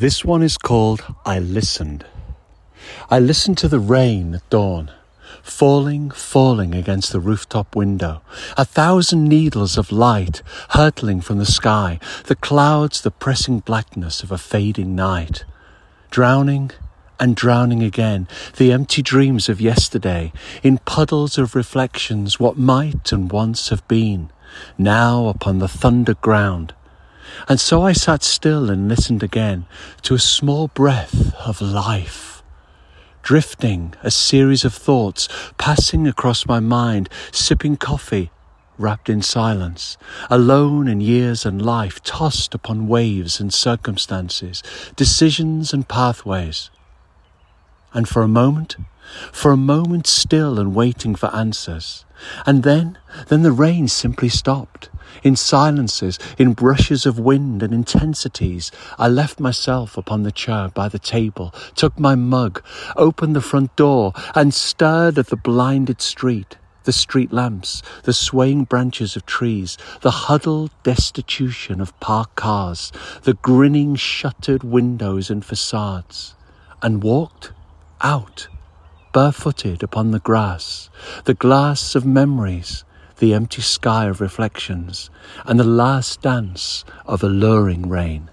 This one is called I Listened. I listened to the rain at dawn, falling, falling against the rooftop window, a thousand needles of light hurtling from the sky, the clouds the pressing blackness of a fading night, drowning and drowning again. The empty dreams of yesterday in puddles of reflections. What might and once have been, now upon the thunder ground and so I sat still and listened again to a small breath of life. Drifting, a series of thoughts passing across my mind, sipping coffee, wrapped in silence, alone in years and life, tossed upon waves and circumstances, decisions and pathways. And for a moment, for a moment still and waiting for answers. And then, then the rain simply stopped. In silences, in brushes of wind and intensities, I left myself upon the chair by the table, took my mug, opened the front door, and stared at the blinded street, the street lamps, the swaying branches of trees, the huddled destitution of parked cars, the grinning shuttered windows and facades, and walked out, barefooted upon the grass, the glass of memories, the empty sky of reflections, and the last dance of alluring rain.